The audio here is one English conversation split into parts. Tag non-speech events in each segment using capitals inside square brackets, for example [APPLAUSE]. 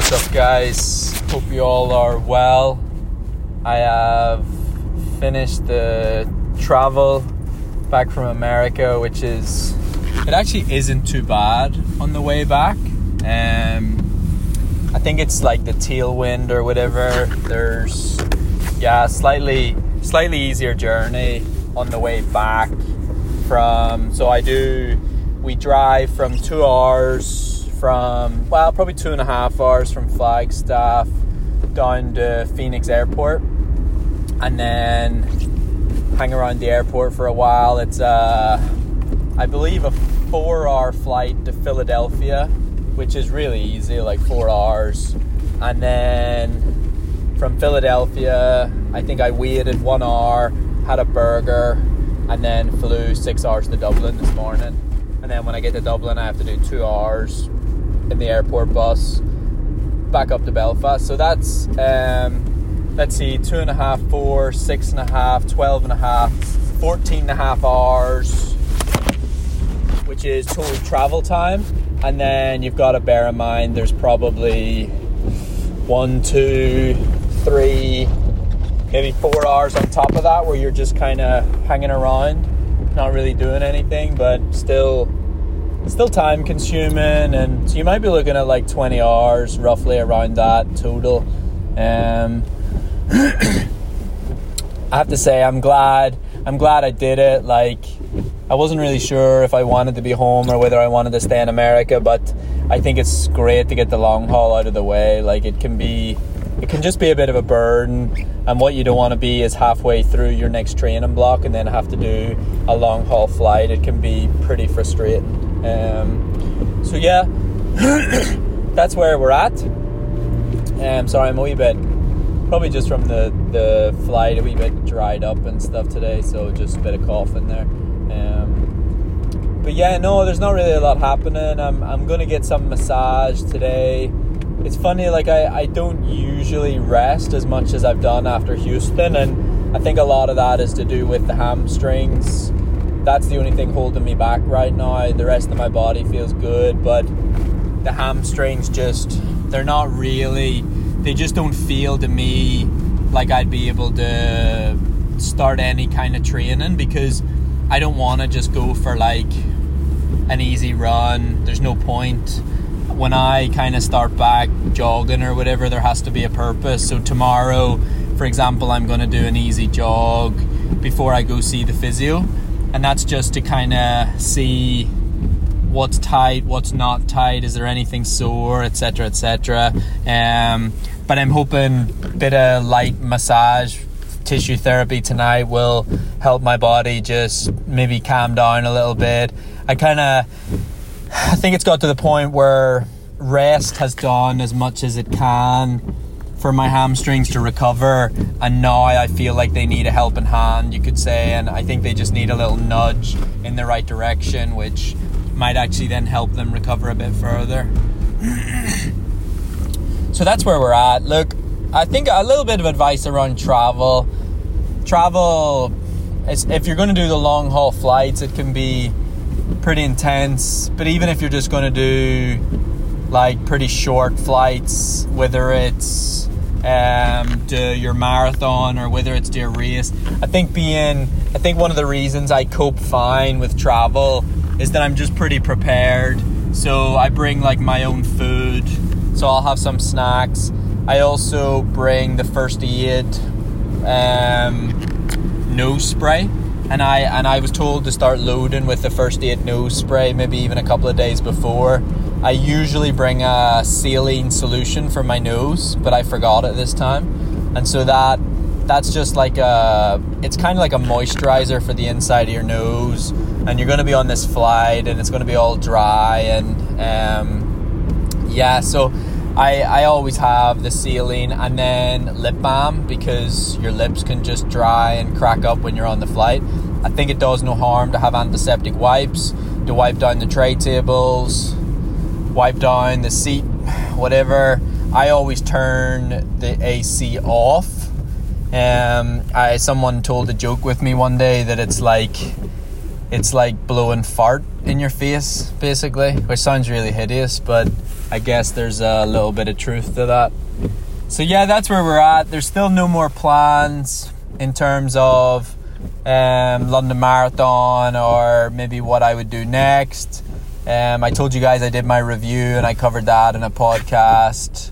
What's up, guys? Hope you all are well. I have finished the travel back from America, which is it actually isn't too bad on the way back. Um, I think it's like the tailwind or whatever. There's yeah, slightly slightly easier journey on the way back from. So I do. We drive from two hours from well, probably two and a half hours from Flagstaff down to Phoenix Airport, and then hang around the airport for a while. It's uh, I believe a four-hour flight to Philadelphia, which is really easy, like four hours, and then from Philadelphia, I think I waited one hour, had a burger, and then flew six hours to Dublin this morning. And then when I get to Dublin, I have to do two hours in the airport bus back up to Belfast. So that's, um, let's see, two and a half, four, six and a half, twelve and a half, 14 and a half hours, which is total travel time. And then you've got to bear in mind there's probably one, two, three, maybe four hours on top of that where you're just kind of hanging around, not really doing anything, but still still time consuming and so you might be looking at like 20 hours roughly around that total. Um, [CLEARS THROAT] i have to say i'm glad i'm glad i did it. Like i wasn't really sure if i wanted to be home or whether i wanted to stay in america but i think it's great to get the long haul out of the way. Like it can be it can just be a bit of a burden and what you don't want to be is halfway through your next training block and then have to do a long haul flight. It can be pretty frustrating um, so yeah, [COUGHS] that's where we're at. Um, sorry, I'm a wee bit, probably just from the, the flight, a wee bit dried up and stuff today, so just a bit of cough in there. Um, but yeah, no, there's not really a lot happening. I'm, I'm gonna get some massage today. It's funny, like I, I don't usually rest as much as I've done after Houston, and I think a lot of that is to do with the hamstrings that's the only thing holding me back right now. The rest of my body feels good, but the hamstrings just, they're not really, they just don't feel to me like I'd be able to start any kind of training because I don't want to just go for like an easy run. There's no point. When I kind of start back jogging or whatever, there has to be a purpose. So, tomorrow, for example, I'm going to do an easy jog before I go see the physio and that's just to kind of see what's tight, what's not tight, is there anything sore, etc., etc. Um, but I'm hoping bit of light massage, tissue therapy tonight will help my body just maybe calm down a little bit. I kind of, I think it's got to the point where rest has done as much as it can for my hamstrings to recover and now I feel like they need a helping hand you could say and I think they just need a little nudge in the right direction which might actually then help them recover a bit further. [COUGHS] So that's where we're at. Look I think a little bit of advice around travel. Travel if you're going to do the long haul flights it can be pretty intense but even if you're just going to do like pretty short flights whether it's um, to your marathon or whether it's to a race. I think being, I think one of the reasons I cope fine with travel is that I'm just pretty prepared. So I bring like my own food, so I'll have some snacks. I also bring the first aid um, nose spray, and I and I was told to start loading with the first aid nose spray maybe even a couple of days before I usually bring a saline solution for my nose, but I forgot it this time. And so that that's just like a it's kind of like a moisturizer for the inside of your nose and you're going to be on this flight and it's going to be all dry and um, yeah so I, I always have the saline and then lip balm because your lips can just dry and crack up when you're on the flight i think it does no harm to have antiseptic wipes to wipe down the tray tables wipe down the seat, whatever. I always turn the AC off. Um, I someone told a joke with me one day that it's like it's like blowing fart in your face, basically, which sounds really hideous, but I guess there's a little bit of truth to that. So yeah, that's where we're at. There's still no more plans in terms of um, London Marathon or maybe what I would do next. Um, I told you guys I did my review and I covered that in a podcast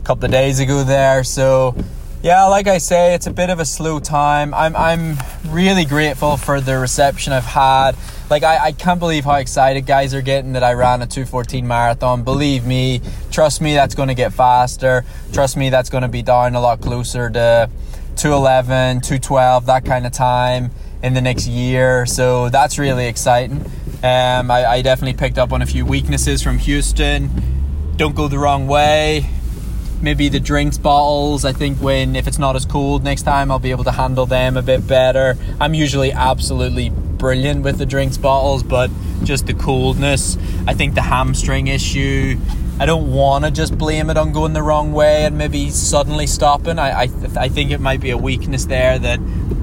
a couple of days ago there. So yeah, like I say, it's a bit of a slow time. I'm I'm really grateful for the reception I've had. Like I, I can't believe how excited guys are getting that I ran a 214 marathon. Believe me, trust me, that's going to get faster. Trust me, that's going to be down a lot closer to 211, 212, that kind of time in the next year. So that's really exciting. Um, I, I definitely picked up on a few weaknesses from Houston. Don't go the wrong way maybe the drinks bottles. I think when if it's not as cold next time, I'll be able to handle them a bit better. I'm usually absolutely brilliant with the drinks bottles, but just the coldness. I think the hamstring issue. I don't want to just blame it on going the wrong way and maybe suddenly stopping. I I, th- I think it might be a weakness there that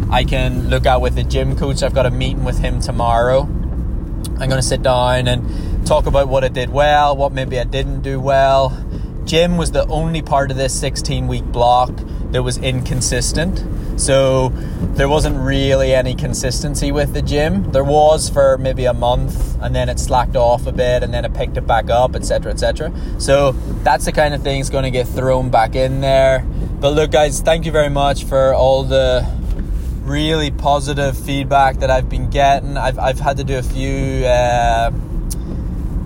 I can look at with the gym coach. I've got a meeting with him tomorrow. I'm going to sit down and talk about what I did well, what maybe I didn't do well gym was the only part of this 16 week block that was inconsistent. So there wasn't really any consistency with the gym. There was for maybe a month and then it slacked off a bit and then it picked it back up, etc. etc. So that's the kind of thing that's going to get thrown back in there. But look, guys, thank you very much for all the really positive feedback that I've been getting. I've, I've had to do a few. Uh,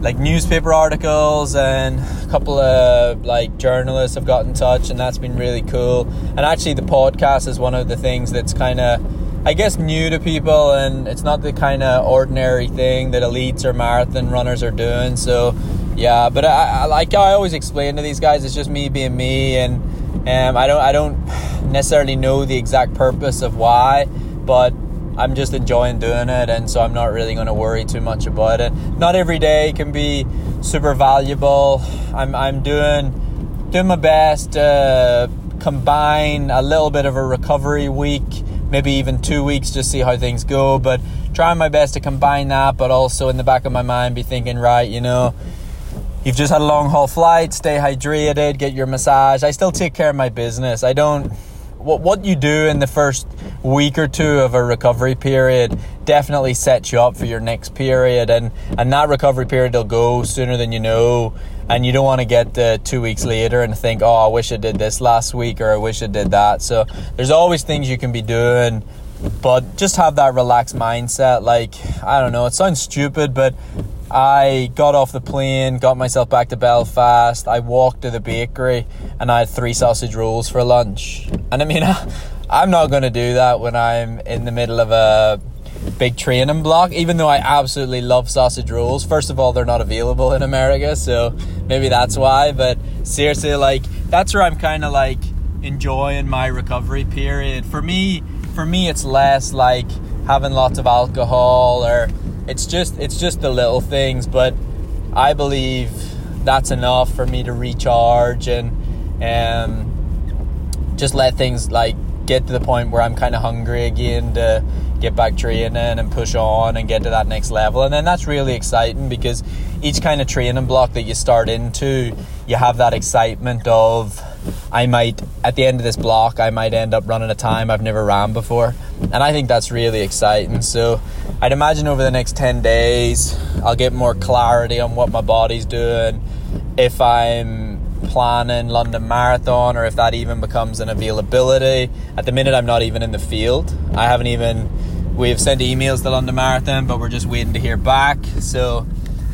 like newspaper articles and a couple of like journalists have got in touch and that's been really cool and actually the podcast is one of the things that's kind of i guess new to people and it's not the kind of ordinary thing that elites or marathon runners are doing so yeah but I, I like i always explain to these guys it's just me being me and um, i don't i don't necessarily know the exact purpose of why but I'm just enjoying doing it, and so I'm not really going to worry too much about it. Not every day can be super valuable. I'm I'm doing doing my best to combine a little bit of a recovery week, maybe even two weeks, just see how things go. But trying my best to combine that, but also in the back of my mind, be thinking, right, you know. You've just had a long haul flight, stay hydrated, get your massage. I still take care of my business. I don't what what you do in the first week or two of a recovery period definitely sets you up for your next period. And and that recovery period will go sooner than you know. And you don't want to get uh, two weeks later and think oh i wish i did this last week or i wish i did that. So there's always things you can be doing but just have that relaxed mindset. Like i don't know it sounds stupid but I got off the plane, got myself back to Belfast. I walked to the bakery and I had three sausage rolls for lunch. And I mean, [LAUGHS] I'm not going to do that when I'm in the middle of a big training block, even though I absolutely love sausage rolls. First of all, they're not available in America, so maybe that's why. But seriously, like, that's where I'm kind of like enjoying my recovery period. For me, for me, it's less like having lots of alcohol or it's just it's just the little things, but I believe that's enough for me to recharge and um, just let things like get to the point where I'm kind of hungry again to get back training and push on and get to that next level. And then that's really exciting because each kind of training block that you start into, you have that excitement of I might at the end of this block I might end up running a time I've never ran before. And I think that's really exciting. So I'd imagine over the next 10 days I'll get more clarity on what my body's doing if I'm planning London Marathon or if that even becomes an availability. At the minute I'm not even in the field. I haven't even we've sent emails to London Marathon but we're just waiting to hear back. So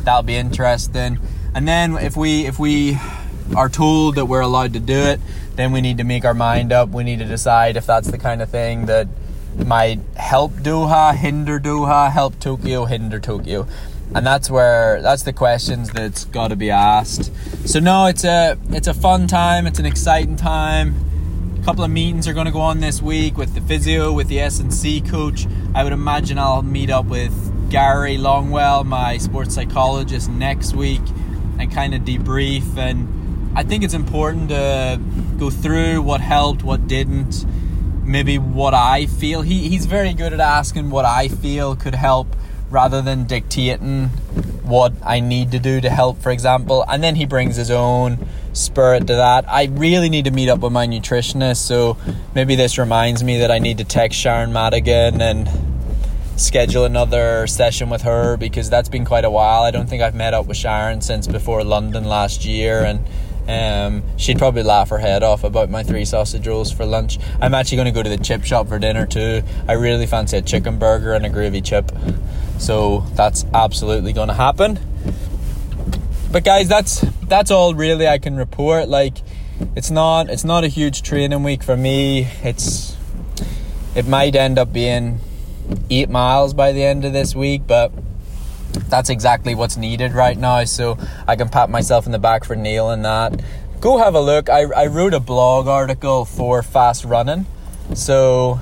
that'll be interesting. And then if we if we are told that we're allowed to do it, then we need to make our mind up. We need to decide if that's the kind of thing that might help Doha, hinder Doha, help Tokyo, hinder Tokyo. And that's where that's the questions that's got to be asked. So no, it's a it's a fun time. It's an exciting time. A couple of meetings are going to go on this week with the physio, with the S and C coach. I would imagine I'll meet up with Gary Longwell, my sports psychologist, next week, and kind of debrief and I think it's important to go through what helped, what didn't, maybe what I feel. He, he's very good at asking what I feel could help rather than dictating what I need to do to help, for example. And then he brings his own spirit to that. I really need to meet up with my nutritionist, so maybe this reminds me that I need to text Sharon Madigan and schedule another session with her because that's been quite a while. I don't think I've met up with Sharon since before London last year and um, she'd probably laugh her head off about my three sausage rolls for lunch. I'm actually going to go to the chip shop for dinner too. I really fancy a chicken burger and a gravy chip. So that's absolutely going to happen. But guys, that's that's all really I can report. Like it's not it's not a huge training week for me. It's it might end up being 8 miles by the end of this week, but that's exactly what's needed right now. So I can pat myself in the back for nailing that. Go have a look. I, I wrote a blog article for fast running. So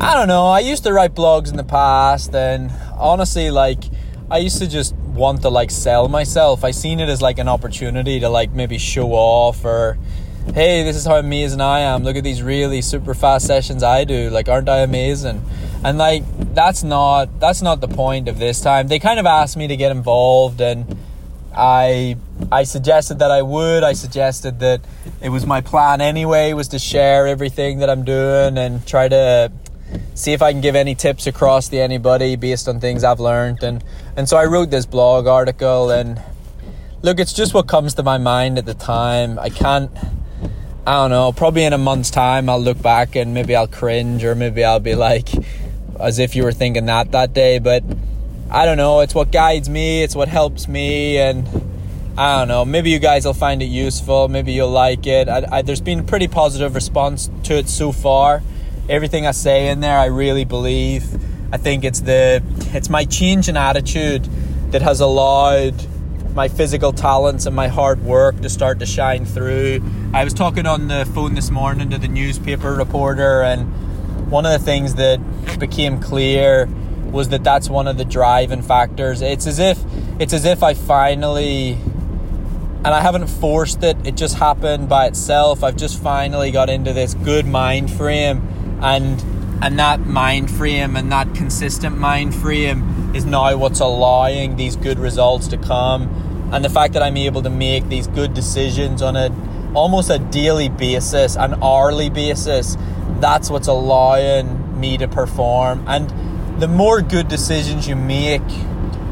I don't know. I used to write blogs in the past, and honestly, like I used to just want to like sell myself. I seen it as like an opportunity to like maybe show off or hey, this is how amazing I am. Look at these really super fast sessions I do. Like, aren't I amazing? And like, that's not that's not the point of this time. They kind of asked me to get involved, and I I suggested that I would. I suggested that it was my plan anyway was to share everything that I'm doing and try to see if I can give any tips across to anybody based on things I've learned and and so I wrote this blog article and look it's just what comes to my mind at the time I can't I don't know, probably in a month's time, I'll look back and maybe I'll cringe or maybe I'll be like, as if you were thinking that that day. But I don't know, it's what guides me, it's what helps me. And I don't know, maybe you guys will find it useful, maybe you'll like it. I, I, there's been a pretty positive response to it so far. Everything I say in there, I really believe. I think it's the it's my change in attitude that has allowed my physical talents and my hard work to start to shine through. I was talking on the phone this morning to the newspaper reporter, and one of the things that became clear was that that's one of the driving factors. It's as if it's as if I finally and I haven't forced it. It just happened by itself. I've just finally got into this good mind frame and and that mind frame and that consistent mind frame is now what's allowing these good results to come and the fact that i'm able to make these good decisions on a almost a daily basis an hourly basis that's what's allowing me to perform and the more good decisions you make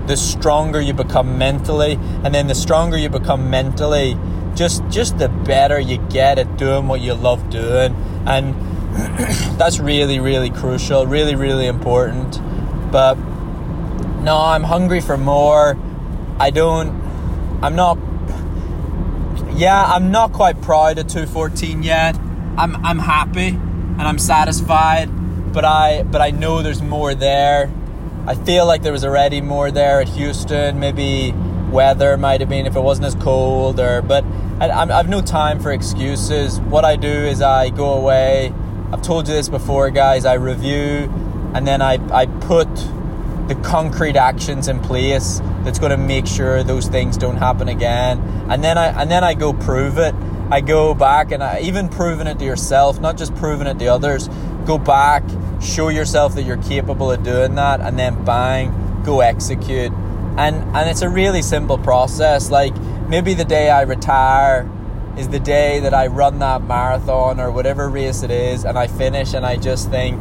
the stronger you become mentally and then the stronger you become mentally just just the better you get at doing what you love doing and [CLEARS THROAT] that's really, really crucial, really, really important. But no, I'm hungry for more. I don't, I'm not, yeah, I'm not quite proud of 214 yet. I'm, I'm happy and I'm satisfied, but I, but I know there's more there. I feel like there was already more there at Houston. Maybe weather might have been if it wasn't as cold, or but I, I have no time for excuses. What I do is I go away I've told you this before, guys. I review and then I, I put the concrete actions in place that's going to make sure those things don't happen again. And then I and then I go prove it. I go back and I even proving it to yourself, not just proving it to others. Go back, show yourself that you're capable of doing that, and then bang, go execute. And and it's a really simple process. Like maybe the day I retire is the day that I run that marathon or whatever race it is, and I finish and I just think,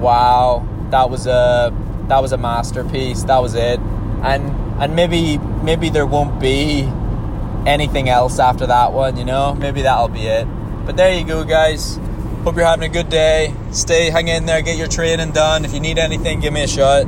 wow, that was a that was a masterpiece. That was it. And and maybe maybe there won't be anything else after that one, you know? Maybe that'll be it. But there you go, guys. Hope you're having a good day. Stay, hang in there, get your training done. If you need anything, give me a shot.